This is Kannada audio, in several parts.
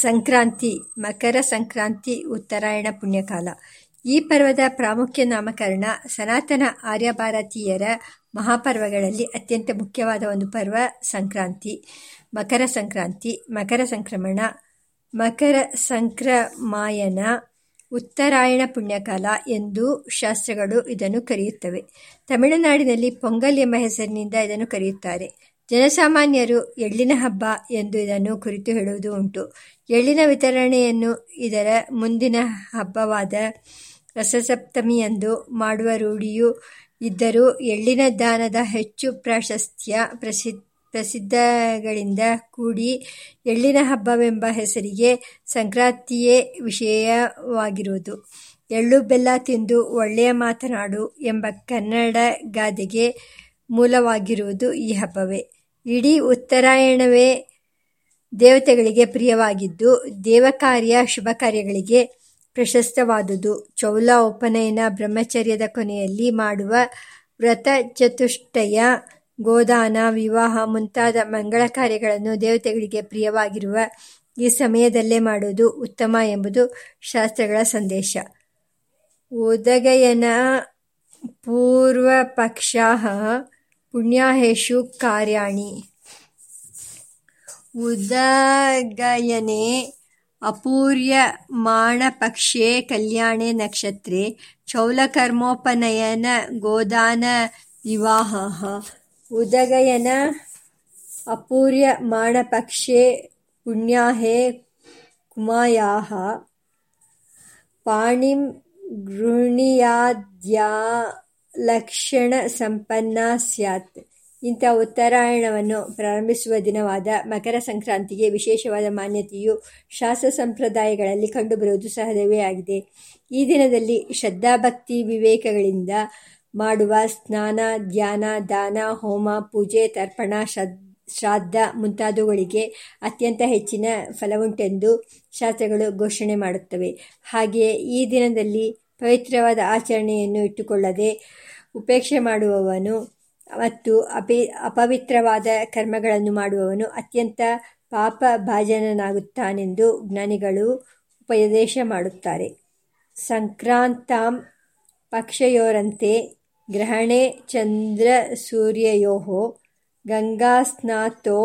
ಸಂಕ್ರಾಂತಿ, ಮಕರ ಸಂಕ್ರಾಂತಿ, ಉತ್ತರಾಯಣ ಪುಣ್ಯಕಾಲ. ಈ ಪರ್ವದ ಪ್ರಾಮುಖ್ಯ ನಾಮಕರಣ ಸನಾತನ ಆರ್ಯ ಭಾರತೀಯರ ಮಹಾಪರ್ವಗಳಲ್ಲಿ ಅತ್ಯಂತ ಮುಖ್ಯವಾದ ಒಂದು ಪರ್ವ ಸಂಕ್ರಾಂತಿ. ಮಕರ ಸಂಕ್ರಾಂತಿ, ಮಕರ ಸಂಕ್ರಮಣ, ಮಕರ ಸಂಕ್ರಮಾಯನ, ಉತ್ತರಾಯಣ ಪುಣ್ಯಕಾಲ ಎಂದು ಶಾಸ್ತ್ರಗಳು ಇದನ್ನು ಕರೆಯುತ್ತವೆ. ತಮಿಳುನಾಡಿನಲ್ಲಿ ಪೊಂಗಲ್ ಎಂಬ ಹೆಸರಿನಿಂದ ಇದನ್ನು ಕರೆಯುತ್ತಾರೆ. ಜನಸಾಮಾನ್ಯರು ಎಳ್ಳಿನ ಹಬ್ಬ ಎಂದು ಇದನ್ನು ಕುರಿತು ಹೇಳುವುದು ಉಂಟು. ಎಳ್ಳಿನ ವಿತರಣೆಯನ್ನು ಇದರ ಮುಂದಿನ ಹಬ್ಬವಾದ ರಸಸಪ್ತಮಿಯಂದು ಮಾಡುವ ರೂಢಿಯು ಇದ್ದರೂ ಎಳ್ಳಿನ ದಾನದ ಹೆಚ್ಚು ಪ್ರಾಶಸ್ತ್ಯ ಪ್ರಸಿ, ಪ್ರಸಿದ್ಧಗಳಿಂದ ಕೂಡಿ ಎಳ್ಳಿನ ಹಬ್ಬವೆಂಬ ಹೆಸರಿಗೆ ಸಂಕ್ರಾಂತಿಯೇ ವಿಷಯವಾಗಿರುವುದು. ಎಳ್ಳು ಬೆಲ್ಲ ತಿಂದು ಒಳ್ಳೆಯ ಮಾತನಾಡು ಎಂಬ ಕನ್ನಡ ಗಾದೆಗೆ ಮೂಲವಾಗಿರುವುದು ಈ ಹಬ್ಬವೇ. ಇಡೀ ಉತ್ತರಾಯಣವೇ ದೇವತೆಗಳಿಗೆ ಪ್ರಿಯವಾಗಿದ್ದು, ದೇವಕಾರ್ಯ ಶುಭ ಕಾರ್ಯಗಳಿಗೆ ಪ್ರಶಸ್ತವಾದುದು. ಚೌಲ ಉಪನಯನ ಬ್ರಹ್ಮಚರ್ಯದ ಕೊನೆಯಲ್ಲಿ ಮಾಡುವ ವ್ರತ ಚತುಷ್ಟಯ, ಗೋದಾನ, ವಿವಾಹ ಮುಂತಾದ ಮಂಗಳ ಕಾರ್ಯಗಳನ್ನು ದೇವತೆಗಳಿಗೆ ಪ್ರಿಯವಾಗಿರುವ ಈ ಸಮಯದಲ್ಲೇ ಮಾಡುವುದು ಉತ್ತಮ ಎಂಬುದು ಶಾಸ್ತ್ರಗಳ ಸಂದೇಶ. ಉದಗಯನ ಪೂರ್ವಪಕ್ಷಾ ಪುಣ್ಯಾಹೇಷು ಕಾರ್ಯಾಣಿ. ಉದಗಯನೆ ಅಪೂರ್ಯಮಾಣಪಕ್ಷೆ ಕಲ್ಯಾಣೆ ನಕ್ಷತ್ರೆ ಚೌಲಕರ್ಮೋಪನಯನ ಗೋದಾನ ವಿವಾಹ. ಉದಗಯನ ಅಪೂರ್ಯಮಾಣಪಕ್ಷೆ ಪುಣ್ಯಾಹೇ ಕುಮಾಯಾಹ. ಪಾಣಿಂ ಲಕ್ಷಣ ಸಂಪನ್ನ ಸ್ಯಾತ್. ಇಂಥ ಉತ್ತರಾಯಣವನ್ನು ಪ್ರಾರಂಭಿಸುವ ದಿನವಾದ ಮಕರ ಸಂಕ್ರಾಂತಿಗೆ ವಿಶೇಷವಾದ ಮಾನ್ಯತೆಯು ಶಾಸ್ತ್ರ ಸಂಪ್ರದಾಯಗಳಲ್ಲಿ ಕಂಡುಬರುವುದು ಸಹಜವೇ ಆಗಿದೆ. ಈ ದಿನದಲ್ಲಿ ಶ್ರದ್ಧಾಭಕ್ತಿ ವಿವೇಕಗಳಿಂದ ಮಾಡುವ ಸ್ನಾನ, ಧ್ಯಾನ, ದಾನ, ಹೋಮ, ಪೂಜೆ, ತರ್ಪಣ ಶ್ರಾದ್ದ ಮುಂತಾದವುಗಳಿಗೆ ಅತ್ಯಂತ ಹೆಚ್ಚಿನ ಫಲವುಂಟೆಂದು ಶಾಸ್ತ್ರಗಳು ಘೋಷಣೆ ಮಾಡುತ್ತವೆ. ಹಾಗೆಯೇ ಈ ದಿನದಲ್ಲಿ ಪವಿತ್ರವಾದ ಆಚರಣೆಯನ್ನು ಇಟ್ಟುಕೊಳ್ಳದೆ ಉಪೇಕ್ಷೆ ಮಾಡುವವನು, ಮತ್ತು ಅಪಿ, ಅಪವಿತ್ರವಾದ ಕರ್ಮಗಳನ್ನು ಮಾಡುವವನು ಅತ್ಯಂತ ಪಾಪಭಾಜನನಾಗುತ್ತಾನೆಂದು ಜ್ಞಾನಿಗಳು ಉಪದೇಶ ಮಾಡುತ್ತಾರೆ. ಸಂಕ್ರಾಂತಾಂ ಪಕ್ಷಯೋರಂತೆ ಗ್ರಹಣೆ ಚಂದ್ರ ಸೂರ್ಯಯೋ ಗಂಗಾಸ್ನಾತೋ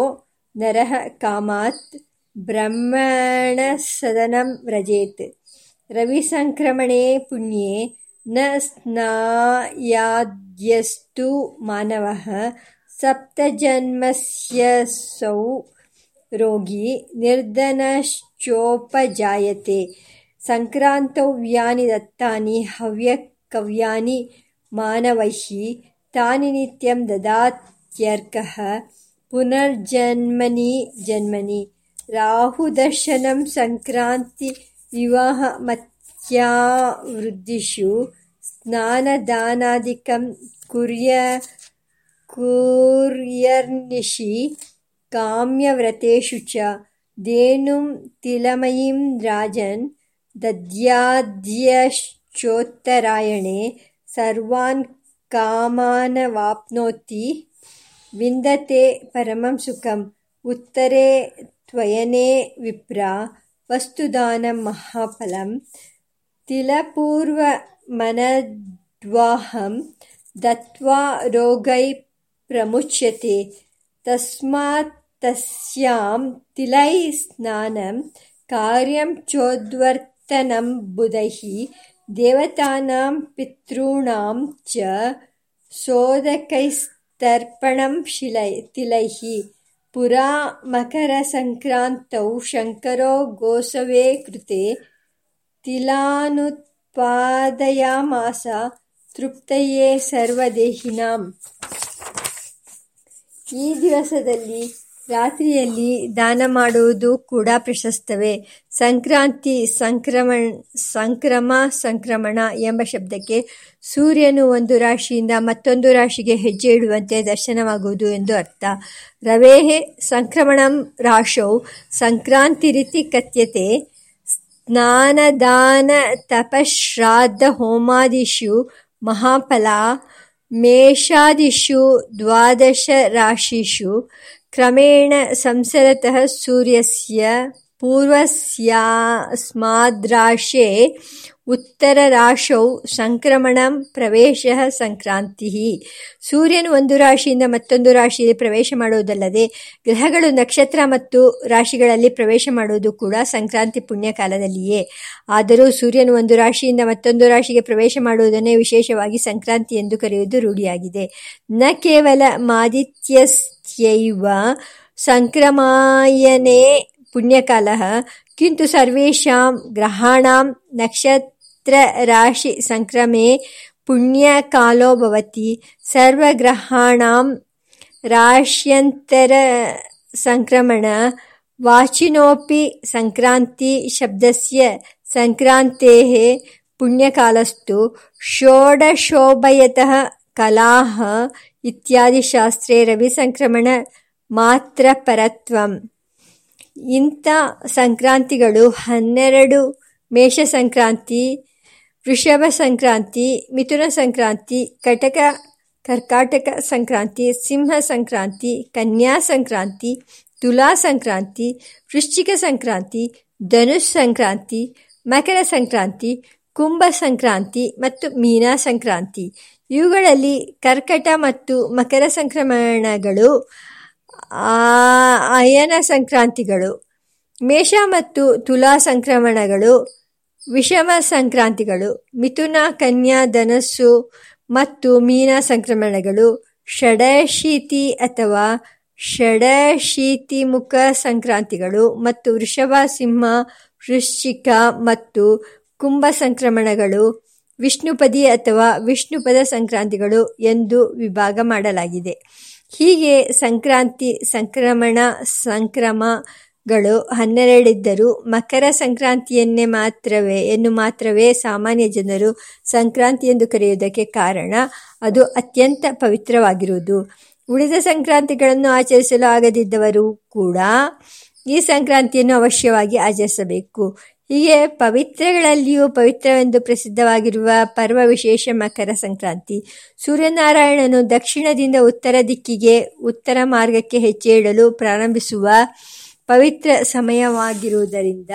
ನರಃ ಕಾಮಾತ್ ಬ್ರಹ್ಮಣ ಸದನಂ ವ್ರಜೇತ್. ರವಿಸಂಕ್ರಮಣೆ ಪುಣ್ಯೆ ನ ಸ್ನಾಯಾದ್ಯಸ್ತು ಮಾನವ ಸಪ್ತಜನ್ಮಸ್ಯಸೌ ರೋಗಿ ನಿರ್ಧನಶ್ಚೋಪಜಾಯತೆ. ಸಂಕ್ರಾಂತೌ ವ್ಯಾನಿ ದತ್ತಾನಿ ಹವ್ಯಕವ್ಯಾನಿ ಮಾನವೈಃ ತಾನಿ ನಿತ್ಯಂ ದದಾತ್ಯರ್ಕಃ ಪುನರ್ಜನ್ಮನಿ ಜನ್ಮನಿ. ರಾಹುದರ್ಶನಂ ಸಂಕ್ರಾಂತಿ ವಿವಾಹ ಮತ್ಯಾವೃದ್ಧಿಷು ಸ್ನಾನದಾನಾದಿಕಂ ಕುರ್ಯನ್ನಿಶಿ ಕಾಮ್ಯವ್ರತೇಷು ಚ ಧೇನುಂ ತಿಲಮಯೀಂ ರಾಜನ್ ದದ್ಯಾದ್ಯಶ್ಚೋತ್ತರಾಯಣೆ ಸರ್ವಾನ್ ಕಾಮಾನವಾಪ್ನೋತಿ ವಿಂದತೆ ಪರಮಂ ಸುಖಂ ಉತ್ತರೆ ವಸ್ತುದಾನಂ ಮಹಾಫಲಂ ತಿಲಪೂರ್ವಮನದ್ವಾಹಂ ದತ್ವಾ ರೋಗೈ ಪ್ರಮುಚ್ಯತೆ ತಸ್ಮಾತ್ತಸ್ಯಾಂ ತಿಲೈ ಸ್ನಾನಂ, ಕಾರ್ಯಂ ಚೋದ್ವರ್ತನಂ ಬುಧೈಃ, ದೇವತಾನಾಂ ಪಿತॄಣಾಂ ಚ ಸೋದಕೈಸ್ತರ್ಪಣಂ ತಿಲೈಃ. ಪುರಾ ಮಕರಸಂಕ್ರಾಂತೌ ಶಂಕರೋ ಗೋಸವೇ ಕೃತೆ ತಿಲಾನುತ್ಪಾದಯಾಮಾಸ ತೃಪ್ತಯೇ ಸರ್ವದೇಹಿನಾಂ. ಈ ದಿವಸದಲ್ಲಿ ರಾತ್ರಿಯಲ್ಲಿ ದಾನ ಮಾಡುವುದು ಕೂಡ ಪ್ರಶಸ್ತವೇ. ಸಂಕ್ರಾಂತಿ ಸಂಕ್ರಮ, ಸಂಕ್ರಮಣ ಎಂಬ ಶಬ್ದಕ್ಕೆ ಸೂರ್ಯನು ಒಂದು ರಾಶಿಯಿಂದ ಮತ್ತೊಂದು ರಾಶಿಗೆ ಹೆಜ್ಜೆ ಇಡುವಂತೆ ದರ್ಶನವಾಗುವುದು ಎಂದು ಅರ್ಥ. ರವೇಃ ಸಂಕ್ರಮಣಂ ರಾಶೌ ಸಂಕ್ರಾಂತಿರಿತಿ ಕಥ್ಯತೆ. ಸ್ನಾನದಾನತಪಶ್ರಾದ್ದಹೋಮಾದಿಷು ಮಹಾಫಲಾ ಮೇಷಾದಿಷು ದ್ವಾದಶರಾಶಿಷು ಕ್ರಮೇಣ ಸಂಸರತಃ ಸೂರ್ಯಸ್ಯ ಉತ್ತರ ಉತ್ತರರಾಶೌ ಸಂಕ್ರಮಣಂ ಪ್ರವೇಶ ಸಂಕ್ರಾಂತಿ. ಸೂರ್ಯನು ಒಂದು ರಾಶಿಯಿಂದ ಮತ್ತೊಂದು ರಾಶಿಯಲ್ಲಿ ಪ್ರವೇಶ ಮಾಡುವುದಲ್ಲದೆ ಗ್ರಹಗಳು ನಕ್ಷತ್ರ ಮತ್ತು ರಾಶಿಗಳಲ್ಲಿ ಪ್ರವೇಶ ಮಾಡುವುದು ಕೂಡ ಸಂಕ್ರಾಂತಿ ಪುಣ್ಯಕಾಲದಲ್ಲಿಯೇ ಆದರೂ ಸೂರ್ಯನು ಒಂದು ರಾಶಿಯಿಂದ ಮತ್ತೊಂದು ರಾಶಿಗೆ ಪ್ರವೇಶ ಮಾಡುವುದನ್ನೇ ವಿಶೇಷವಾಗಿ ಸಂಕ್ರಾಂತಿ ಎಂದು ಕರೆಯುವುದು ರೂಢಿಯಾಗಿದೆ. ನ ಕೇವಲ इत्यैव सङ्क्रमायने पुण्यकालः किन्तु सर्वेषां ग्रहाणां नक्षत्रराशिसङ्क्रमे पुण्यकालो भवति सर्वग्रहाणां राश्यन्तरसङ्क्रमण वाचिनोऽपि सङ्क्रान्ति शब्दस्य सङ्क्रान्तेः पुण्यकालस्तु षोडशोभयतः कलाः ಇತ್ಯಾದಿ ಶಾಸ್ತ್ರೇ ರವಿ ಸಂಕ್ರಮಣ ಮಾತ್ರ ಪರತ್ವಂ. ಇಂಥ ಸಂಕ್ರಾಂತಿಗಳು ಹನ್ನೆರಡು ಮೇಷ ಸಂಕ್ರಾಂತಿ, ವೃಷಭ ಸಂಕ್ರಾಂತಿ, ಮಿಥುನ ಸಂಕ್ರಾಂತಿ, ಕಟಕ, ಕರ್ಕಾಟಕ ಸಂಕ್ರಾಂತಿ, ಸಿಂಹ ಸಂಕ್ರಾಂತಿ, ಕನ್ಯಾ ಸಂಕ್ರಾಂತಿ, ತುಲಾ ಸಂಕ್ರಾಂತಿ, ವೃಶ್ಚಿಕ ಸಂಕ್ರಾಂತಿ, ಧನುಷ್ ಸಂಕ್ರಾಂತಿ, ಮಕರ ಸಂಕ್ರಾಂತಿ ಕುಂಭ ಸಂಕ್ರಾಂತಿ ಮತ್ತು ಮೀನಾ ಸಂಕ್ರಾಂತಿ. ಇವುಗಳಲ್ಲಿ ಕರ್ಕಟ ಮತ್ತು ಮಕರ ಸಂಕ್ರಮಣಗಳು ಅಯನ ಸಂಕ್ರಾಂತಿಗಳು, ಮೇಷ ಮತ್ತು ತುಲಾ ಸಂಕ್ರಮಣಗಳು, ವಿಷಮ ಸಂಕ್ರಾಂತಿಗಳು, ಮಿಥುನ, ಕನ್ಯಾ, ಧನಸ್ಸು ಮತ್ತು ಮೀನಾ ಸಂಕ್ರಮಣಗಳು, ಷಡಶೀತಿ ಅಥವಾ ಷಡಶೀತಿಮುಖ ಸಂಕ್ರಾಂತಿಗಳು ಮತ್ತು ವೃಷಭ, ಸಿಂಹ, ವೃಶ್ಚಿಕ ಮತ್ತು ಕುಂಭ ಸಂಕ್ರಮಣಗಳು ವಿಷ್ಣುಪದಿ ಅಥವಾ ವಿಷ್ಣುಪದ ಸಂಕ್ರಾಂತಿಗಳು ಎಂದು ವಿಭಾಗ ಮಾಡಲಾಗಿದೆ. ಹೀಗೆ ಸಂಕ್ರಾಂತಿ ಸಂಕ್ರಮಣ ಸಂಕ್ರಮಗಳು ಹನ್ನೆರಡಿದ್ದರೂ ಮಕರ ಸಂಕ್ರಾಂತಿಯನ್ನೇ ಮಾತ್ರವೇ ಎನ್ನು ಮಾತ್ರವೇ ಸಾಮಾನ್ಯ ಜನರು ಸಂಕ್ರಾಂತಿ ಎಂದು ಕರೆಯುವುದಕ್ಕೆ ಕಾರಣ ಅದು ಅತ್ಯಂತ ಪವಿತ್ರವಾಗಿರುವುದು. ಉಳಿದ ಸಂಕ್ರಾಂತಿಗಳನ್ನು ಆಚರಿಸಲು ಆಗದಿದ್ದವರು ಕೂಡ ಈ ಸಂಕ್ರಾಂತಿಯನ್ನು ಅವಶ್ಯವಾಗಿ ಆಚರಿಸಬೇಕು. ಹೀಗೆ ಪವಿತ್ರಗಳಲ್ಲಿಯೂ ಪವಿತ್ರವೆಂದು ಪ್ರಸಿದ್ಧವಾಗಿರುವ ಪರ್ವ ವಿಶೇಷ ಮಕರ ಸಂಕ್ರಾಂತಿ. ಸೂರ್ಯನಾರಾಯಣನು ದಕ್ಷಿಣದಿಂದ ಉತ್ತರ ದಿಕ್ಕಿಗೆ ಉತ್ತರ ಮಾರ್ಗಕ್ಕೆ ಹೆಜ್ಜೆ ಇಡಲು ಪ್ರಾರಂಭಿಸುವ ಪವಿತ್ರ ಸಮಯವಾಗಿರುವುದರಿಂದ